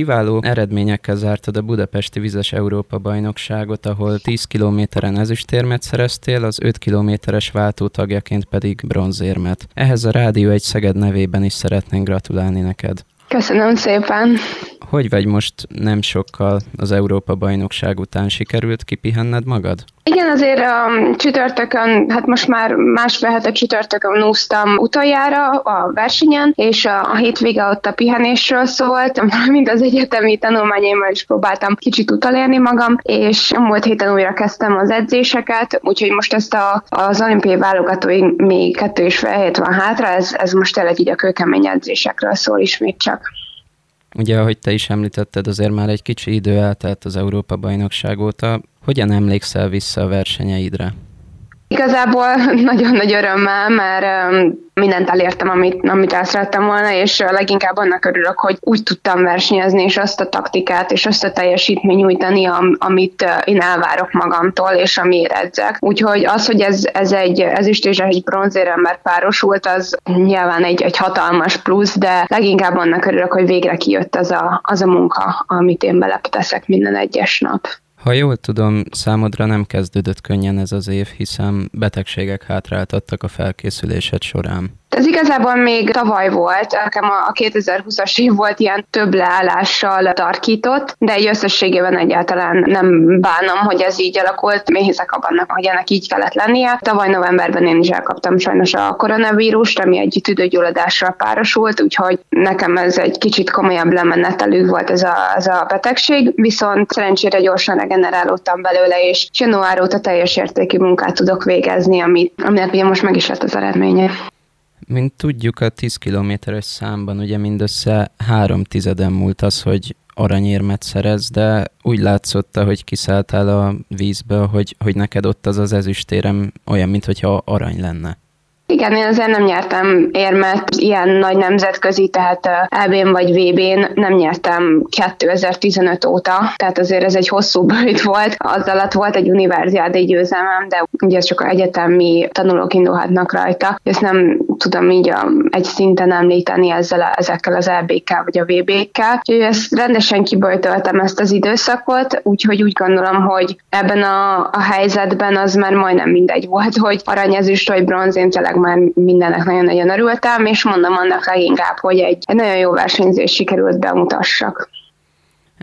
kiváló eredményekkel zártad a Budapesti Vizes Európa bajnokságot, ahol 10 kilométeren ezüstérmet szereztél, az 5 kilométeres váltótagjaként pedig bronzérmet. Ehhez a Rádió egy Szeged nevében is szeretnénk gratulálni neked. Köszönöm szépen! Hogy vagy most nem sokkal az Európa bajnokság után sikerült kipihenned magad? Igen, azért um, csütörtökön, hát most már másfél hete csütörtökön úsztam utoljára a versenyen, és a, a hétvége ott a pihenésről szólt, mind az egyetemi tanulmányaimmal is próbáltam kicsit utalérni magam, és múlt héten újra kezdtem az edzéseket, úgyhogy most ezt a, az olimpiai válogatóig még kettő és fél hét van hátra, ez, ez most tényleg így a kőkemény edzésekről szól ismét csak. Ugye, ahogy te is említetted, azért már egy kicsi idő eltelt az Európa-bajnokság óta. Hogyan emlékszel vissza a versenyeidre? Igazából nagyon nagy örömmel, mert mindent elértem, amit, amit el szerettem volna, és leginkább annak örülök, hogy úgy tudtam versenyezni, és azt a taktikát, és azt a teljesítmény nyújtani, amit én elvárok magamtól, és amiért edzek. Úgyhogy az, hogy ez, ez egy ezüst és egy bronzérember párosult, az nyilván egy, egy hatalmas plusz, de leginkább annak örülök, hogy végre kijött az a, az a munka, amit én belepteszek minden egyes nap. Ha jól tudom, számodra nem kezdődött könnyen ez az év, hiszen betegségek hátráltattak a felkészülésed során. Ez igazából még tavaly volt, nekem a 2020-as év volt ilyen több leállással tarkított, de egy összességében egyáltalán nem bánom, hogy ez így alakult. Én hiszek abban, hogy ennek így kellett lennie. Tavaly novemberben én is elkaptam sajnos a koronavírust, ami egy tüdőgyulladásra párosult, úgyhogy nekem ez egy kicsit komolyabb lemenetelű volt ez a, ez a betegség, viszont szerencsére gyorsan regenerálódtam belőle, és január óta teljes értékű munkát tudok végezni, amit, aminek ugye most meg is lett az eredménye. Mint tudjuk, a 10 kilométeres számban ugye mindössze három tizeden múlt az, hogy aranyérmet szerez, de úgy látszott, hogy kiszálltál a vízbe, hogy, hogy neked ott az az ezüstérem olyan, mintha arany lenne. Igen, én azért nem nyertem érmet ilyen nagy nemzetközi, tehát EB-n vagy VB-n nem nyertem 2015 óta, tehát azért ez egy hosszú bőjt volt. Az alatt volt egy univerziádai győzelmem, de ugye csak egyetemi tanulók indulhatnak rajta. Ezt nem tudom így a, egy szinten említeni ezzel, a, ezekkel az EB-kkel vagy a VB-kkel. Úgyhogy ezt rendesen kiböjtöltem ezt az időszakot, úgyhogy úgy gondolom, hogy ebben a, a helyzetben az már majdnem mindegy volt, hogy aranyezüst vagy bronz, én már mindennek nagyon-nagyon örültem, és mondom annak leginkább, hogy egy, egy nagyon jó versenyzés sikerült bemutassak.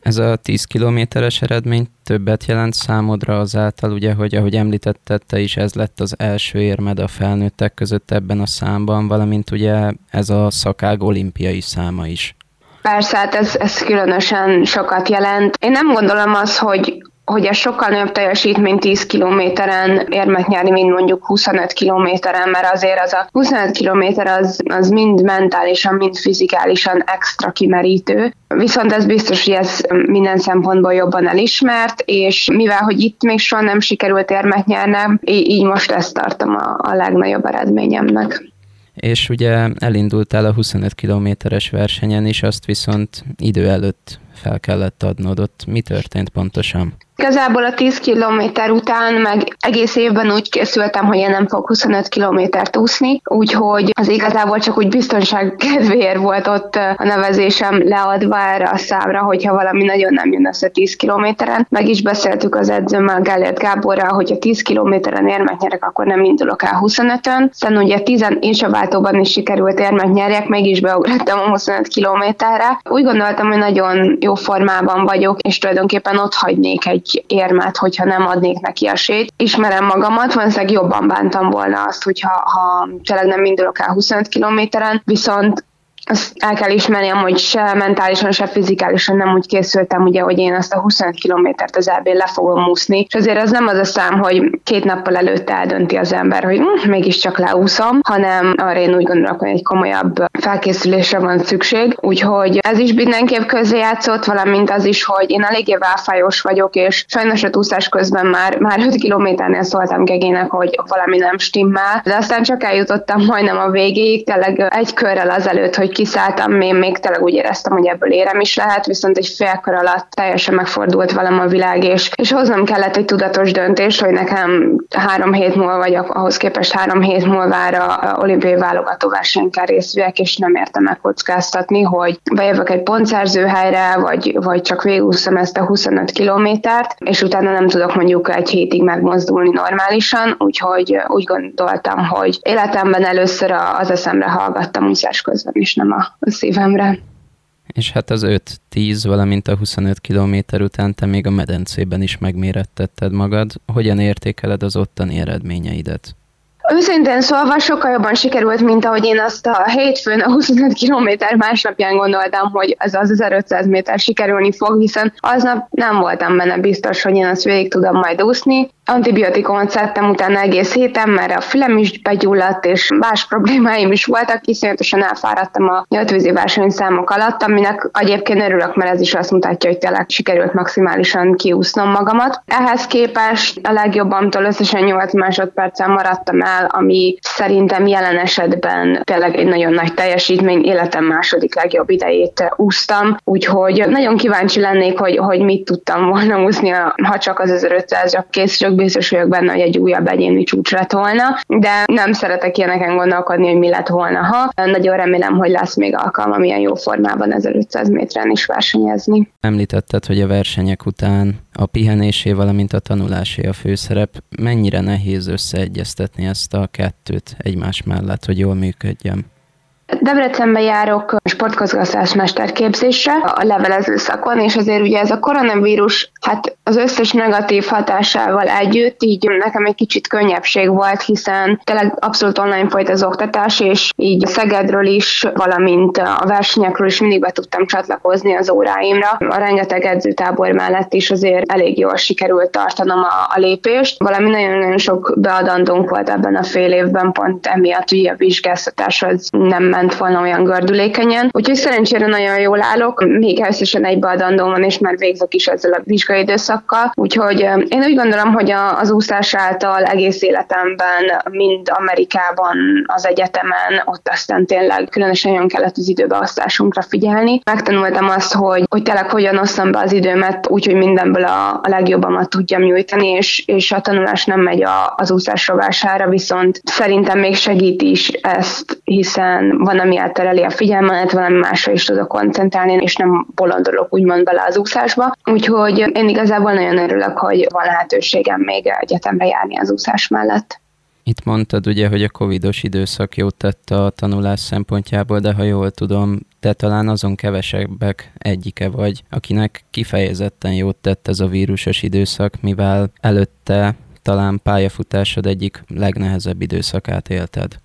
Ez a 10 kilométeres eredmény többet jelent számodra azáltal, ugye, hogy ahogy említetted, te is ez lett az első érmed a felnőttek között ebben a számban, valamint ugye ez a szakág olimpiai száma is. Persze, hát ez, ez különösen sokat jelent. Én nem gondolom az, hogy hogy ez sokkal nagyobb teljesítmény 10 kilométeren érmet nyerni, mint mondjuk 25 kilométeren, mert azért az a 25 kilométer az, az mind mentálisan, mind fizikálisan extra kimerítő. Viszont ez biztos, hogy ez minden szempontból jobban elismert, és mivel, hogy itt még soha nem sikerült érmet nyernem, így most ezt tartom a, a legnagyobb eredményemnek és ugye elindultál a 25 kilométeres versenyen is, azt viszont idő előtt fel kellett adnod. Ott mi történt pontosan? Igazából a 10 kilométer után meg egész évben úgy készültem, hogy én nem fogok 25 kilométert úszni, úgyhogy az igazából csak úgy biztonság kedvéért volt ott a nevezésem leadva erre a számra, hogyha valami nagyon nem jön össze 10 kilométeren. Meg is beszéltük az edzőmmel, Gellért Gáborral, hogy a 10 kilométeren érmet nyerek, akkor nem indulok el 25-ön. Aztán ugye 10 és a váltóban is sikerült érmet nyerjek, mégis beugrottam a 25 kilométerre. Úgy gondoltam, hogy nagyon jó formában vagyok, és tulajdonképpen ott hagynék egy érmet, hogyha nem adnék neki a sét. Ismerem magamat, valószínűleg jobban bántam volna azt, hogyha ha tényleg nem indulok el 25 kilométeren, viszont azt el kell ismernem, hogy se mentálisan, se fizikálisan nem úgy készültem, ugye, hogy én azt a 25 kilométert az eb le fogom úszni. És azért az nem az a szám, hogy két nappal előtte eldönti az ember, hogy hm, mégiscsak leúszom, hanem arra én úgy gondolok, hogy egy komolyabb felkészülésre van szükség. Úgyhogy ez is mindenképp közrejátszott, valamint az is, hogy én eléggé válfájos vagyok, és sajnos a túszás közben már, már 5 kilométernél szóltam Gegének, hogy valami nem stimmel, de aztán csak eljutottam majdnem a végéig, tényleg egy körrel azelőtt, hogy kiszálltam, én még tényleg úgy éreztem, hogy ebből érem is lehet, viszont egy félkör alatt teljesen megfordult velem a világ, és, és hoznom kellett egy tudatos döntést, hogy nekem három hét múlva, vagy ahhoz képest három hét múlva a olimpiai válogató versenyen kell részt vegyek, és nem értem megkockáztatni, hogy bejövök egy pontszerző helyre, vagy, vagy csak végúszom ezt a 25 kilométert, és utána nem tudok mondjuk egy hétig megmozdulni normálisan, úgyhogy úgy gondoltam, hogy életemben először az eszemre hallgattam úszás közben, és nem a szívemre. És hát az 5-10, valamint a 25 kilométer után te még a medencében is megmérettetted magad. Hogyan értékeled az ottani eredményeidet? Őszintén szólva sokkal jobban sikerült, mint ahogy én azt a hétfőn a 25 km másnapján gondoltam, hogy ez az 1500 méter sikerülni fog, hiszen aznap nem voltam benne biztos, hogy én azt végig tudom majd úszni. Antibiotikumot szedtem utána egész héten, mert a fülem is begyulladt, és más problémáim is voltak, iszonyatosan elfáradtam a nyolcvízi versenyszámok alatt, aminek egyébként örülök, mert ez is azt mutatja, hogy tényleg sikerült maximálisan kiúsznom magamat. Ehhez képest a legjobbamtól összesen 8 másodpercen maradtam el, ami szerintem jelen esetben tényleg egy nagyon nagy teljesítmény, életem második legjobb idejét úsztam, úgyhogy nagyon kíváncsi lennék, hogy, hogy mit tudtam volna úszni, ha csak az 1500 csak kész, csak biztos vagyok benne, hogy egy újabb egyéni csúcs lett volna, de nem szeretek ilyeneken gondolkodni, hogy mi lett volna, ha. Nagyon remélem, hogy lesz még alkalmam ilyen jó formában 1500 méteren is versenyezni. Említetted, hogy a versenyek után a pihenésé, valamint a tanulásé a főszerep. Mennyire nehéz összeegyeztetni ezt a kettőt egymás mellett, hogy jól működjön? Debrecenbe járok sportkozgatás mesterképzésre a levelező szakon, és azért ugye ez a koronavírus, hát az összes negatív hatásával együtt, így nekem egy kicsit könnyebbség volt, hiszen tényleg abszolút online folyt az oktatás, és így Szegedről is, valamint a versenyekről is mindig be tudtam csatlakozni az óráimra. A rengeteg edzőtábor mellett is azért elég jól sikerült tartanom a, a lépést. Valami nagyon-nagyon sok beadandónk volt ebben a fél évben, pont emiatt ugye a vizsgáztatás az nem ment volna olyan gördülékenyen. Úgyhogy szerencsére nagyon jól állok, még összesen egy beadandóm van, és már végzek is ezzel a vizsgai időszakkal. Úgyhogy én úgy gondolom, hogy az úszás által egész életemben, mind Amerikában, az egyetemen, ott aztán tényleg különösen nagyon kellett az időbeosztásunkra figyelni. Megtanultam azt, hogy, hogy tényleg hogyan osztam be az időmet, úgyhogy mindenből a, a legjobbamat tudjam nyújtani, és, és a tanulás nem megy a, az úszás rovására, viszont szerintem még segít is ezt, hiszen van, ami eltereli a figyelmet, valami másra is tudok koncentrálni, és nem bolondolok úgymond bele az úszásba. Úgyhogy én igazából nagyon örülök, hogy van lehetőségem még egyetemre járni az úszás mellett. Itt mondtad ugye, hogy a covidos időszak jót tett a tanulás szempontjából, de ha jól tudom, te talán azon kevesebbek egyike vagy, akinek kifejezetten jót tett ez a vírusos időszak, mivel előtte talán pályafutásod egyik legnehezebb időszakát élted.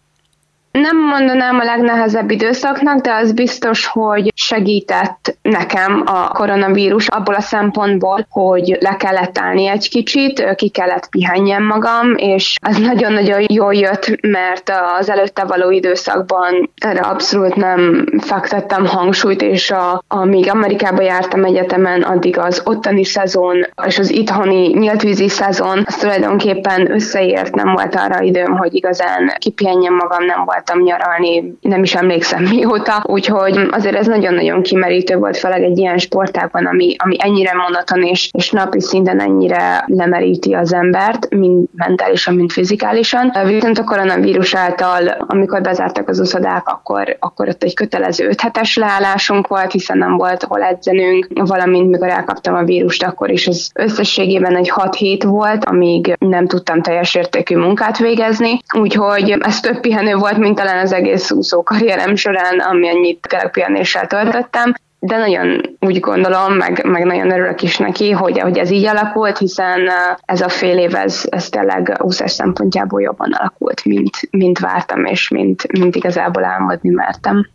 Nem mondanám a legnehezebb időszaknak, de az biztos, hogy segített nekem a koronavírus abból a szempontból, hogy le kellett állni egy kicsit, ki kellett pihenjem magam, és az nagyon-nagyon jól jött, mert az előtte való időszakban erre abszolút nem fektettem hangsúlyt, és a, amíg Amerikába jártam egyetemen, addig az ottani szezon és az itthoni nyíltvízi szezon, az tulajdonképpen összeért, nem volt arra időm, hogy igazán kipihenjem magam, nem volt voltam nyaralni, nem is emlékszem mióta, úgyhogy azért ez nagyon-nagyon kimerítő volt, főleg egy ilyen sportágban, ami, ami ennyire monoton és, és napi szinten ennyire lemeríti az embert, mind mentálisan, mind fizikálisan. Viszont a koronavírus által, amikor bezártak az uszodák, akkor, akkor ott egy kötelező öthetes leállásunk volt, hiszen nem volt hol edzenünk, valamint mikor elkaptam a vírust, akkor is az összességében egy 6 hét volt, amíg nem tudtam teljes értékű munkát végezni, úgyhogy ez több pihenő volt, mint talán az egész úszó karrierem során, tényleg pihenéssel töltöttem de nagyon úgy gondolom, meg, meg nagyon örülök is neki, hogy, hogy ez így alakult, hiszen ez a fél év, ez, ez tényleg úszás szempontjából jobban alakult, mint, mint vártam, és mint, mint igazából álmodni mertem.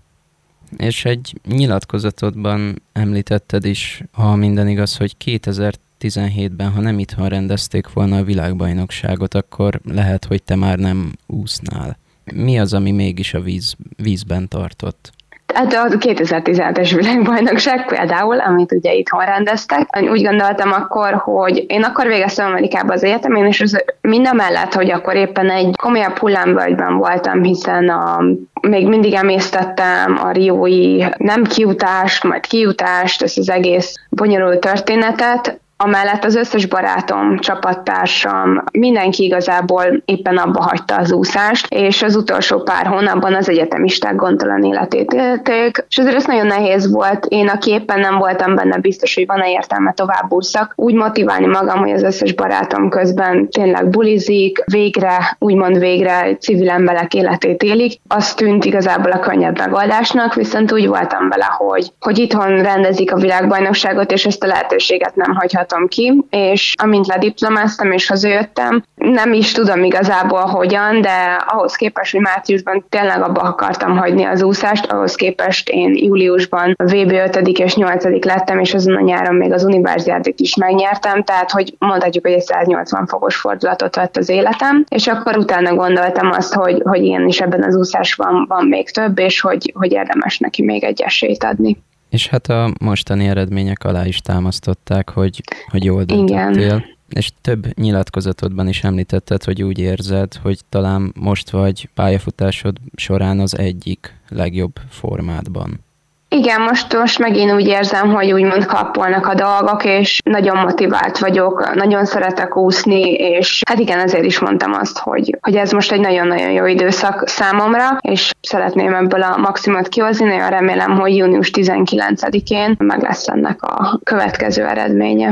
És egy nyilatkozatodban említetted is, ha minden igaz, hogy 2017-ben, ha nem itthon rendezték volna a világbajnokságot, akkor lehet, hogy te már nem úsznál. Mi az, ami mégis a víz, vízben tartott? Hát a 2017-es világbajnokság például, amit ugye itthon rendeztek, úgy gondoltam akkor, hogy én akkor végeztem Amerikába az egyetemén, és az minden mellett, hogy akkor éppen egy komolyabb hullámvölgyben voltam, hiszen a, még mindig emésztettem a riói nem kiutást, majd kiutást, ezt az egész bonyolult történetet, amellett az összes barátom, csapattársam, mindenki igazából éppen abba hagyta az úszást, és az utolsó pár hónapban az egyetemisták gondtalan életét élték, és ezért ez nagyon nehéz volt. Én, aki éppen nem voltam benne biztos, hogy van-e értelme tovább úszak, úgy motiválni magam, hogy az összes barátom közben tényleg bulizik, végre, úgymond végre civil emberek életét élik, az tűnt igazából a könnyebb megoldásnak, viszont úgy voltam vele, hogy, hogy itthon rendezik a világbajnokságot, és ezt a lehetőséget nem hagyhatom ki, és amint lediplomáztam és hazajöttem, nem is tudom igazából hogyan, de ahhoz képest, hogy márciusban tényleg abba akartam hagyni az úszást, ahhoz képest én júliusban a VB 5. és 8. lettem, és azon a nyáron még az univerziádét is megnyertem, tehát hogy mondhatjuk, hogy egy 180 fokos fordulatot vett az életem, és akkor utána gondoltam azt, hogy, hogy ilyen is ebben az úszásban van még több, és hogy, hogy érdemes neki még egy esélyt adni. És hát a mostani eredmények alá is támasztották, hogy, hogy jól döntöttél. Igen. És több nyilatkozatodban is említetted, hogy úgy érzed, hogy talán most vagy pályafutásod során az egyik legjobb formádban. Igen, most, most megint úgy érzem, hogy úgymond kapolnak a dolgok, és nagyon motivált vagyok, nagyon szeretek úszni, és hát igen, ezért is mondtam azt, hogy, hogy ez most egy nagyon-nagyon jó időszak számomra, és szeretném ebből a maximumot kihozni, nagyon remélem, hogy június 19-én meg lesz ennek a következő eredménye.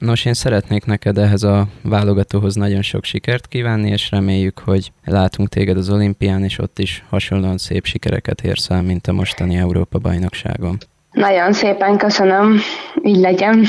Nos, én szeretnék neked ehhez a válogatóhoz nagyon sok sikert kívánni, és reméljük, hogy látunk téged az olimpián, és ott is hasonlóan szép sikereket érsz el, mint a mostani Európa-bajnokságon. Nagyon szépen köszönöm, így legyen.